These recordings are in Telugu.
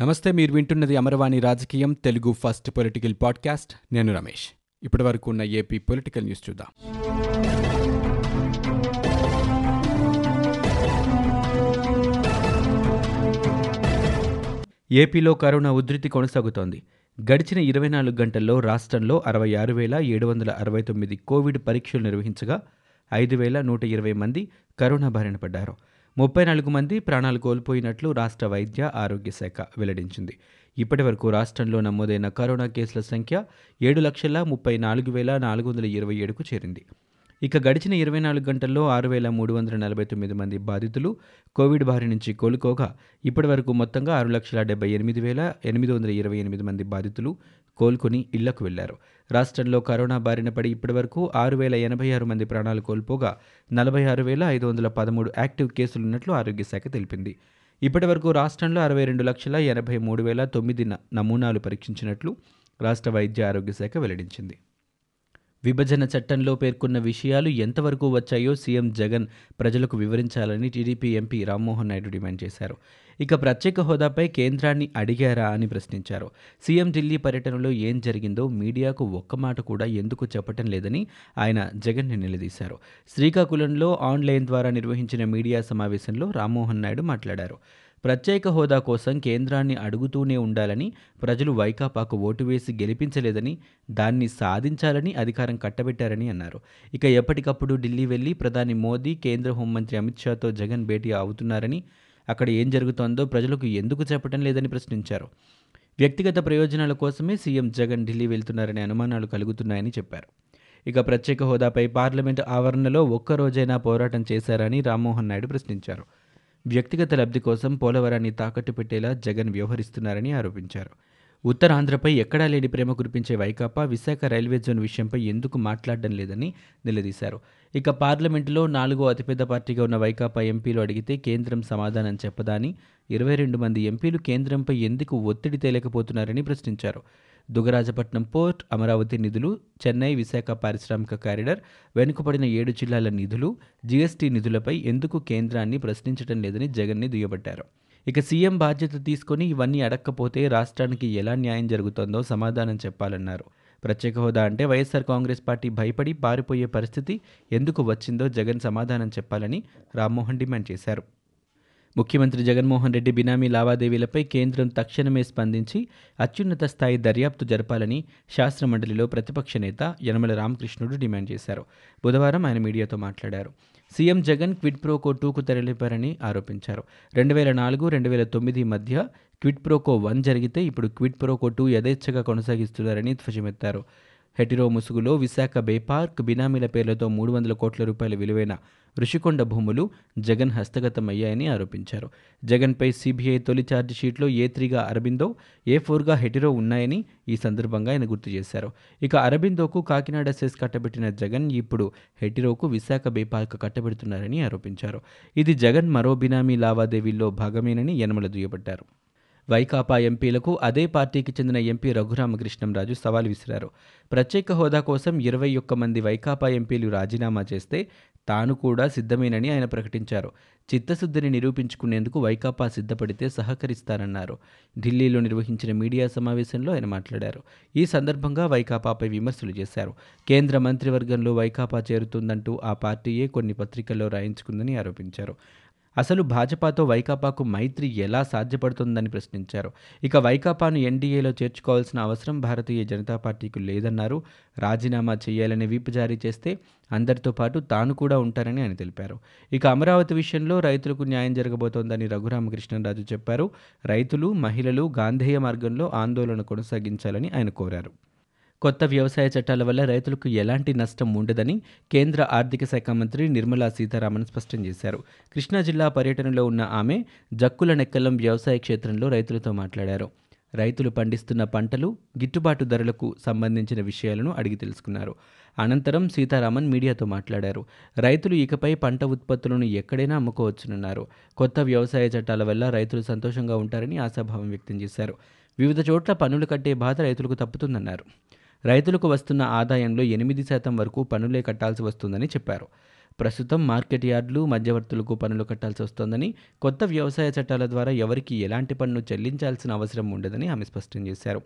నమస్తే మీరు వింటున్నది అమరవాణి రాజకీయం తెలుగు ఫస్ట్ పొలిటికల్ పాడ్కాస్ట్. నేను రమేష్. ఇప్పటి వరకు ఉన్న ఏపీ పొలిటికల్ న్యూస్ చూద్దాం. ఏపీలో కరోనా ఉధృతి కొనసాగుతోంది. గడిచిన ఇరవై నాలుగు గంటల్లో రాష్ట్రంలో అరవై ఆరు వేల ఏడు వందల అరవై తొమ్మిది కోవిడ్ పరీక్షలు నిర్వహించగా ఐదు వేల నూట ఇరవై మంది కరోనా బారిన పడ్డారు. ముప్పై నాలుగు మంది ప్రాణాలు కోల్పోయినట్లు రాష్ట్ర వైద్య ఆరోగ్య శాఖ వెల్లడించింది. ఇప్పటి వరకు రాష్ట్రంలో నమోదైన కరోనా కేసుల సంఖ్య ఏడు లక్షల ముప్పై నాలుగు వేల నాలుగు వందల ఇరవై ఏడుకు చేరింది. ఇక గడిచిన ఇరవై నాలుగు గంటల్లో ఆరు వేల మూడు వందల నలభై తొమ్మిది మంది బాధితులు కోవిడ్ బారి నుంచి కోలుకోగా ఇప్పటి వరకు మొత్తంగా ఆరు లక్షల డెబ్బై ఎనిమిది వేల ఎనిమిది వందల ఇరవై ఎనిమిది మంది బాధితులు కోలుకొని ఇళ్ళకు వెళ్ళారు. రాష్ట్రంలో కరోనా బారిన పడి ఇప్పటివరకు ఆరు వేల ఎనభై ఆరు మంది ప్రాణాలు కోల్పోగా నలభై ఆరు వేల ఐదు వందల పదమూడు యాక్టివ్ కేసులున్నట్లు ఆరోగ్య శాఖ తెలిపింది. ఇప్పటివరకు రాష్ట్రంలో అరవై రెండు లక్షల ఎనభై మూడు వేల తొమ్మిది నమూనాలు పరీక్షించినట్లు రాష్ట్ర వైద్య ఆరోగ్య శాఖ వెల్లడించింది. విభజన చట్టంలో పేర్కొన్న విషయాలు ఎంతవరకు వచ్చాయో సీఎం జగన్ ప్రజలకు వివరించాలని TDP MP Rammohan Naidu demand చేశారు. ఇక ప్రత్యేక హోదాపై కేంద్రాన్ని అడిగారా అని ప్రశ్నించారు. సీఎం ఢిల్లీ పర్యటనలో ఏం జరిగిందో మీడియాకు ఒక్క మాట కూడా ఎందుకు చెప్పటం లేదని ఆయన జగన్ని నిలదీశారు. శ్రీకాకుళంలో ఆన్లైన్ ద్వారా నిర్వహించిన మీడియా సమావేశంలో రామ్మోహన్ నాయుడు మాట్లాడారు. ప్రత్యేక హోదా కోసం కేంద్రాన్ని అడుగుతూనే ఉండాలని ప్రజలు వైకాపాకు ఓటు వేసి గెలిపించలేదని దాన్ని సాధించాలని అధికారం కట్టబెట్టారని అన్నారు. ఇక ఎప్పటికప్పుడు ఢిల్లీ వెళ్ళి ప్రధాని మోదీ కేంద్ర హోంమంత్రి అమిత్ షాతో జగన్ భేటీ అవుతున్నారని అక్కడ ఏం జరుగుతోందో ప్రజలకు ఎందుకు చెప్పడం లేదని ప్రశ్నించారు. వ్యక్తిగత ప్రయోజనాల కోసమే సీఎం జగన్ ఢిల్లీ వెళ్తున్నారనే అనుమానాలు కలుగుతున్నాయని చెప్పారు. ఇక ప్రత్యేక హోదాపై పార్లమెంటు ఆవరణలో ఒక్కరోజైనా పోరాటం చేశారని రామ్మోహన్ నాయుడు ప్రశ్నించారు. వ్యక్తిగత లబ్ధి కోసం పోలవరాన్ని తాకట్టు పెట్టేలా జగన్ వ్యవహరిస్తున్నారని ఆరోపించారు. ఉత్తరాంధ్రపై ఎక్కడా లేని ప్రేమ కురిపించే వైకాపా విశాఖ రైల్వే జోన్ విషయంపై ఎందుకు మాట్లాడడం లేదని నిలదీశారు. ఇక పార్లమెంటులో నాలుగో అతిపెద్ద పార్టీగా ఉన్న వైకాపా ఎంపీలు అడిగితే కేంద్రం సమాధానం చెప్పదా అని ఇరవై రెండు మంది ఎంపీలు కేంద్రంపై ఎందుకు ఒత్తిడి తేలేకపోతున్నారని ప్రశ్నించారు. దుగరాజపట్నం పోర్ట్ అమరావతి నిధులు చెన్నై విశాఖ పారిశ్రామిక కారిడార్ వెనుకబడిన ఏడు జిల్లాల నిధులు జీఎస్టీ నిధులపై ఎందుకు కేంద్రాన్ని ప్రశ్నించడం లేదని జగన్ని దుయ్యబట్టారు. ఇక సీఎం బాధ్యత తీసుకొని ఇవన్నీ అడక్కపోతే రాష్ట్రానికి ఎలా న్యాయం జరుగుతుందో సమాధానం చెప్పాలన్నారు. ప్రత్యేక హోదా అంటే వైఎస్ఆర్ కాంగ్రెస్ పార్టీ భయపడి పారిపోయే పరిస్థితి ఎందుకు వచ్చిందో జగన్ సమాధానం చెప్పాలని రామ్మోహన్ డిమాండ్ చేశారు. ముఖ్యమంత్రి జగన్మోహన్ రెడ్డి బినామీ లావాదేవీలపై కేంద్రం తక్షణమే స్పందించి అత్యున్నత స్థాయి దర్యాప్తు జరపాలని శాస్త్రమండలిలో ప్రతిపక్ష నేత యనమల రామకృష్ణుడు డిమాండ్ చేశారు. బుధవారం ఆయన మీడియాతో మాట్లాడారు. CM Jagan quid pro quo టూకు తరలిపారని ఆరోపించారు. రెండు వేల నాలుగు రెండు వేల తొమ్మిది మధ్య క్విడ్ ప్రోకో వన్ జరిగితే ఇప్పుడు క్విడ్ ప్రోకో టూ యథేచ్ఛగా కొనసాగిస్తున్నారని ధ్వజమెత్తారు. హెటిరో ముసుగులో విశాఖ బేపార్క్ బినామీల పేర్లతో మూడు వందల కోట్ల రూపాయల విలువైన ఋషికొండ భూములు జగన్ హస్తగతమయ్యాయని ఆరోపించారు. జగన్పై సిబిఐ తొలి ఛార్జిషీట్లో ఏ త్రీగా అరబిందో ఏ ఫోర్గా హెటిరో ఉన్నాయని ఈ సందర్భంగా ఆయన గుర్తు చేశారు. ఇక అరబిందోకు కాకినాడ సెస్ కట్టబెట్టిన జగన్ ఇప్పుడు హెటిరోకు విశాఖ బేపార్క్ కట్టబెడుతున్నారని ఆరోపించారు. ఇది జగన్ మరో బినామీ లావాదేవీల్లో భాగమేనని యనమల దుయ్యబట్టారు. వైకాపా ఎంపీలకు అదే పార్టీకి చెందిన ఎంపీ రఘురామకృష్ణంరాజు సవాల్ విసిరారు. ప్రత్యేక హోదా కోసం ఇరవై ఒక్క మంది వైకాపా ఎంపీలు రాజీనామా చేస్తే తాను కూడా సిద్ధమేనని ఆయన ప్రకటించారు. చిత్తశుద్ధిని నిరూపించుకునేందుకు వైకాపా సిద్ధపడితే సహకరిస్తానన్నారు. ఢిల్లీలో నిర్వహించిన మీడియా సమావేశంలో ఆయన మాట్లాడారు. ఈ సందర్భంగా వైకాపాపై విమర్శలు చేశారు. కేంద్ర మంత్రివర్గంలో వైకాపా చేరుతుందంటూ ఆ పార్టీయే కొన్ని పత్రికల్లో రాయించుకుందని ఆరోపించారు. అసలు భాజపాతో వైకాపాకు మైత్రి ఎలా సాధ్యపడుతుందని ప్రశ్నించారు. ఇక వైకాపాను ఎన్డీఏలో చేర్చుకోవాల్సిన అవసరం భారతీయ జనతా పార్టీకి లేదన్నారు. రాజీనామా చేయాలని విప్ జారీ చేస్తే అందరితో పాటు తాను కూడా ఉంటారని ఆయన తెలిపారు. ఇక అమరావతి విషయంలో రైతులకు న్యాయం జరగబోతోందని రఘురామకృష్ణరాజు చెప్పారు. రైతులు మహిళలు గాంధేయ మార్గంలో ఆందోళన కొనసాగించాలని ఆయన కోరారు. కొత్త వ్యవసాయ చట్టాల వల్ల రైతులకు ఎలాంటి నష్టం ఉండదని కేంద్ర ఆర్థిక శాఖ మంత్రి నిర్మలా సీతారామన్ స్పష్టం చేశారు. కృష్ణా జిల్లా పర్యటనలో ఉన్న ఆమె జక్కుల నెక్కలం వ్యవసాయ క్షేత్రంలో రైతులతో మాట్లాడారు. రైతులు పండిస్తున్న పంటలు గిట్టుబాటు ధరలకు సంబంధించిన విషయాలను అడిగి తెలుసుకున్నారు. అనంతరం సీతారామన్ మీడియాతో మాట్లాడారు. రైతులు ఇకపై పంట ఉత్పత్తులను ఎక్కడైనా అమ్ముకోవచ్చునన్నారు. కొత్త వ్యవసాయ చట్టాల వల్ల రైతులు సంతోషంగా ఉంటారని ఆశాభావం వ్యక్తం చేశారు. వివిధ చోట్ల పన్నులు కట్టే బాధ రైతులకు తప్పుతుందన్నారు. రైతులకు వస్తున్న ఆదాయంలో ఎనిమిది శాతం వరకు పన్నులే కట్టాల్సి వస్తుందని చెప్పారు. ప్రస్తుతం మార్కెట్ యార్డులు మధ్యవర్తులకు పన్నులు కట్టాల్సి వస్తోందని కొత్త వ్యవసాయ చట్టాల ద్వారా ఎవరికి ఎలాంటి పన్ను చెల్లించాల్సిన అవసరం ఉండదని ఆమె స్పష్టం చేశారు.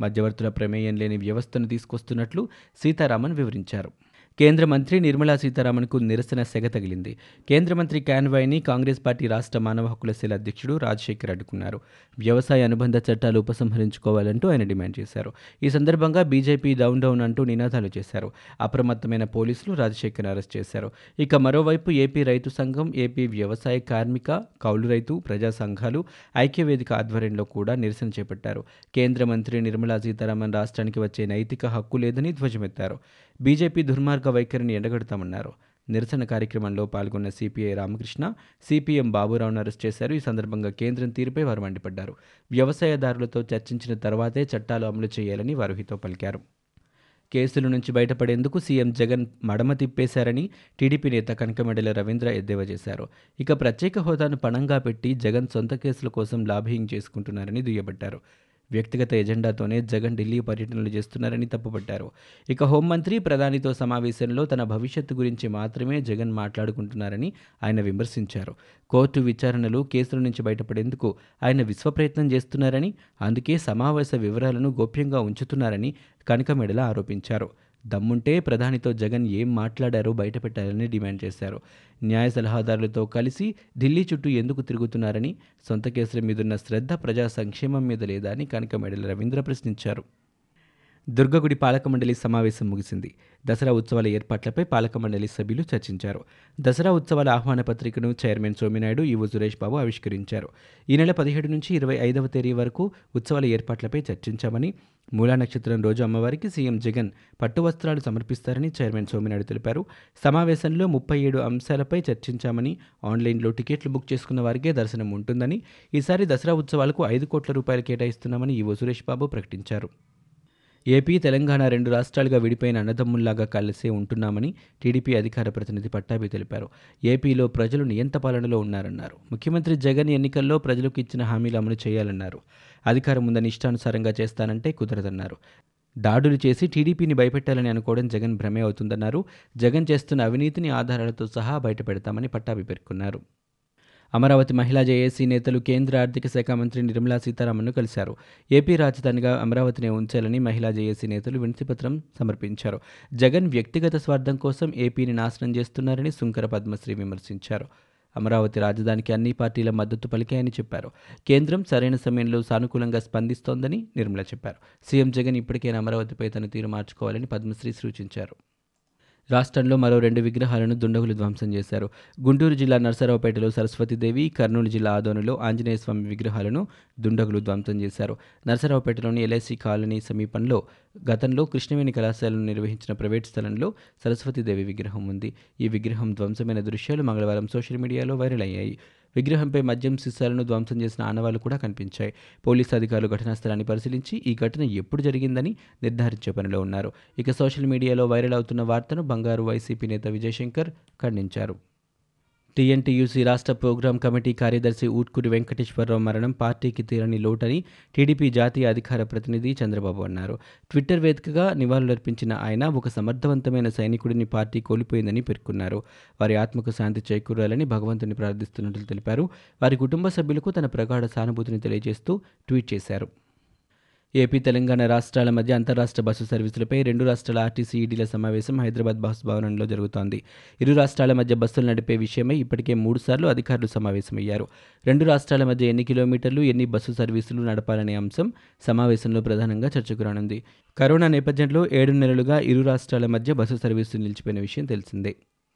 మధ్యవర్తుల ప్రమేయం లేని వ్యవస్థను తీసుకొస్తున్నట్లు సీతారామన్ వివరించారు. కేంద్ర మంత్రి నిర్మలా సీతారామన్కు నిరసన సెగ తగిలింది. కేంద్ర మంత్రి కాన్వాయ్ని కాంగ్రెస్ పార్టీ రాష్ట్ర మానవ హక్కుల సెల్ అధ్యక్షుడు రాజశేఖర్ అడ్డుకున్నారు. వ్యవసాయ అనుబంధ చట్టాలు ఉపసంహరించుకోవాలంటూ ఆయన డిమాండ్ చేశారు. ఈ సందర్భంగా బీజేపీ డౌన్ డౌన్ అంటూ నినాదాలు చేశారు. అప్రమత్తమైన పోలీసులు రాజశేఖర్ అరెస్ట్ చేశారు. ఇక మరోవైపు ఏపీ రైతు సంఘం ఏపీ వ్యవసాయ కార్మిక కౌలు రైతు ప్రజా సంఘాలు ఐక్యవేదిక ఆధ్వర్యంలో కూడా నిరసన చేపట్టారు. కేంద్ర మంత్రి నిర్మలా సీతారామన్ రాష్ట్రానికి వచ్చే నైతిక హక్కు లేదని ధ్వజమెత్తారు. బీజేపీ దుర్మార్గ వైఖరిని ఎండగడతామన్నారు. నిరసన కార్యక్రమంలో పాల్గొన్న సిపిఐ రామకృష్ణ సిపిఎం బాబురావును అరెస్ట్ చేశారు. ఈ సందర్భంగా కేంద్రం తీరుపై వారు మండిపడ్డారు. వ్యవసాయదారులతో చర్చించిన తర్వాతే చట్టాలు అమలు చేయాలని వారు హితో పలికారు. కేసుల నుంచి బయటపడేందుకు సీఎం జగన్ మడమ తిప్పేశారని టీడీపీ నేత కనకమెడల రవీంద్ర ఎద్దేవా చేశారు. ఇక ప్రత్యేక హోదాను పణంగా పెట్టి జగన్ సొంత కేసుల కోసం లాబింగ్ చేసుకుంటున్నారని దుయ్యబట్టారు. వ్యక్తిగత ఎజెండాతోనే జగన్ ఢిల్లీ పర్యటనలు చేస్తున్నారని తప్పుపట్టారు. ఇక హోంమంత్రి ప్రధానితో సమావేశంలో తన భవిష్యత్తు గురించి మాత్రమే జగన్ మాట్లాడుకుంటున్నారని ఆయన విమర్శించారు. కోర్టు విచారణలు కేసుల నుంచి బయటపడేందుకు ఆయన విశ్వప్రయత్నం చేస్తున్నారని అందుకే సమావేశ వివరాలను గోప్యంగా ఉంచుతున్నారని కనకమెడల ఆరోపించారు. దమ్ముంటే ప్రధానితో జగన్ ఏం మాట్లాడారో బయటపెట్టాలని డిమాండ్ చేశారు. న్యాయ సలహాదారులతో కలిసి ఢిల్లీ చుట్టూ ఎందుకు తిరుగుతున్నారని సొంత కేసుల మీదున్న శ్రద్ధ ప్రజా సంక్షేమం మీద లేదా అని కనకమెడల రవీంద్ర ప్రశ్నించారు. దుర్గగుడి పాలక మండలి సమావేశం ముగిసింది. దసరా ఉత్సవాల ఏర్పాట్లపై పాలక మండలి సభ్యులు చర్చించారు. దసరా ఉత్సవాల ఆహ్వాన పత్రికను చైర్మన్ సోమినాయుడు ఈవో సురేష్ బాబు ఆవిష్కరించారు. ఈ నెల పదిహేడు నుంచి ఇరవై ఐదవ తేదీ వరకు ఉత్సవాల ఏర్పాట్లపై చర్చించామని మూలా నక్షత్రం రోజు అమ్మవారికి సీఎం జగన్ పట్టు వస్త్రాలు సమర్పిస్తారని చైర్మన్ సోమినాయుడు తెలిపారు. సమావేశంలో ముప్పై ఏడు అంశాలపై చర్చించామని ఆన్లైన్లో టికెట్లు బుక్ చేసుకున్న వారికే దర్శనం ఉంటుందని ఈసారి దసరా ఉత్సవాలకు ఐదు కోట్ల రూపాయలు కేటాయిస్తున్నామని ఈవో సురేష్ బాబు ప్రకటించారు. ఏపీ తెలంగాణ రెండు రాష్ట్రాలుగా విడిపోయిన అన్నదమ్ముల్లాగా కలిసే ఉంటున్నామని టీడీపీ అధికార ప్రతినిధి పట్టాభి తెలిపారు. ఏపీలో ప్రజలు నియంత పాలనలో ఉన్నారన్నారు. ముఖ్యమంత్రి జగన్ ఎన్నికల్లో ప్రజలకు ఇచ్చిన హామీలు అమలు చేయాలన్నారు. అధికారం ఉందని ఇష్టానుసారంగా చేస్తానంటే కుదరదన్నారు. దాడులు చేసి టీడీపీని భయపెట్టాలని అనుకోవడం జగన్ భ్రమే అవుతుందన్నారు. జగన్ చేస్తున్న అవినీతిని ఆధారాలతో సహా బయటపెడతామని పట్టాభి పేర్కొన్నారు. అమరావతి మహిళా జేఏసీ నేతలు కేంద్ర ఆర్థిక శాఖ మంత్రి నిర్మలా సీతారామన్ను కలిశారు. ఏపీ రాజధానిగా అమరావతిని ఉంచాలని మహిళా జేఏసీ నేతలు వినతిపత్రం సమర్పించారు. జగన్ వ్యక్తిగత స్వార్థం కోసం ఏపీని నాశనం చేస్తున్నారని శుంకర పద్మశ్రీ విమర్శించారు. అమరావతి రాజధానికి అన్ని పార్టీల మద్దతు పలికాయని చెప్పారు. కేంద్రం సరైన సమయంలో సానుకూలంగా స్పందిస్తోందని నిర్మల చెప్పారు. సీఎం జగన్ ఇప్పటికైనా అమరావతిపై తన తీరు మార్చుకోవాలని పద్మశ్రీ సూచించారు. రాష్ట్రంలో మరో రెండు విగ్రహాలను దుండగులు ధ్వంసం చేశారు. గుంటూరు జిల్లా నరసరావుపేటలో సరస్వతీదేవి కర్నూలు జిల్లా ఆదోనులో ఆంజనేయ స్వామి విగ్రహాలను దుండగులు ధ్వంసం చేశారు. నరసరావుపేటలోని ఎల్ఐసి కాలనీ సమీపంలో గతంలో కృష్ణవేణి కళాశాలను నిర్వహించిన ప్రైవేట్ స్థలంలో సరస్వతీదేవి విగ్రహం ఉంది. ఈ విగ్రహం ధ్వంసమైన దృశ్యాలు మంగళవారం సోషల్ మీడియాలో వైరల్ అయ్యాయి. విగ్రహంపై మద్యం సీసాలను ధ్వంసం చేసిన ఆనవాళ్ళు కూడా కనిపించాయి. పోలీసు అధికారులు ఘటనా స్థలాన్ని పరిశీలించి ఈ ఘటన ఎప్పుడు జరిగిందని నిర్ధారించే పనిలో ఉన్నారు. ఇక సోషల్ మీడియాలో వైరల్ అవుతున్న వార్తను బంగారు వైసీపీ నేత విజయశంకర్ ఖండించారు. టీఎన్టీయూసీ రాష్ట్ర ప్రోగ్రాం కమిటీ కార్యదర్శి ఊట్కూరి వెంకటేశ్వరరావు మరణం పార్టీకి తీరని లోటని టీడీపీ జాతీయ అధికార ప్రతినిధి చంద్రబాబు అన్నారు. ట్విట్టర్ వేదికగా నివాళులర్పించిన ఆయన ఒక సమర్థవంతమైన సైనికుడిని పార్టీ కోల్పోయిందని పేర్కొన్నారు. వారి ఆత్మకు శాంతి చేకూరాలని భగవంతుని ప్రార్థిస్తున్నట్లు తెలిపారు. వారి కుటుంబ సభ్యులకు తన ప్రగాఢ సానుభూతిని తెలియజేస్తూ ట్వీట్ చేశారు. ఏపీ తెలంగాణ రాష్ట్రాల మధ్య అంతరాష్ట్ర బస్సు సర్వీసులపై రెండు రాష్ట్రాల ఆర్టీసీ ఈడీల సమావేశం హైదరాబాద్ బస్ భవనంలో జరుగుతోంది. ఇరు రాష్ట్రాల మధ్య బస్సులు నడిపే విషయమై ఇప్పటికే మూడుసార్లు అధికారులు సమావేశమయ్యారు. రెండు రాష్ట్రాల మధ్య ఎన్ని కిలోమీటర్లు ఎన్ని బస్సు సర్వీసులు నడపాలనే అంశం సమావేశంలో ప్రధానంగా చర్చకు రానుంది. కరోనా నేపథ్యంలో ఏడు నెలలుగా ఇరు రాష్ట్రాల మధ్య బస్సు సర్వీసులు నిలిచిపోయిన విషయం తెలిసిందే.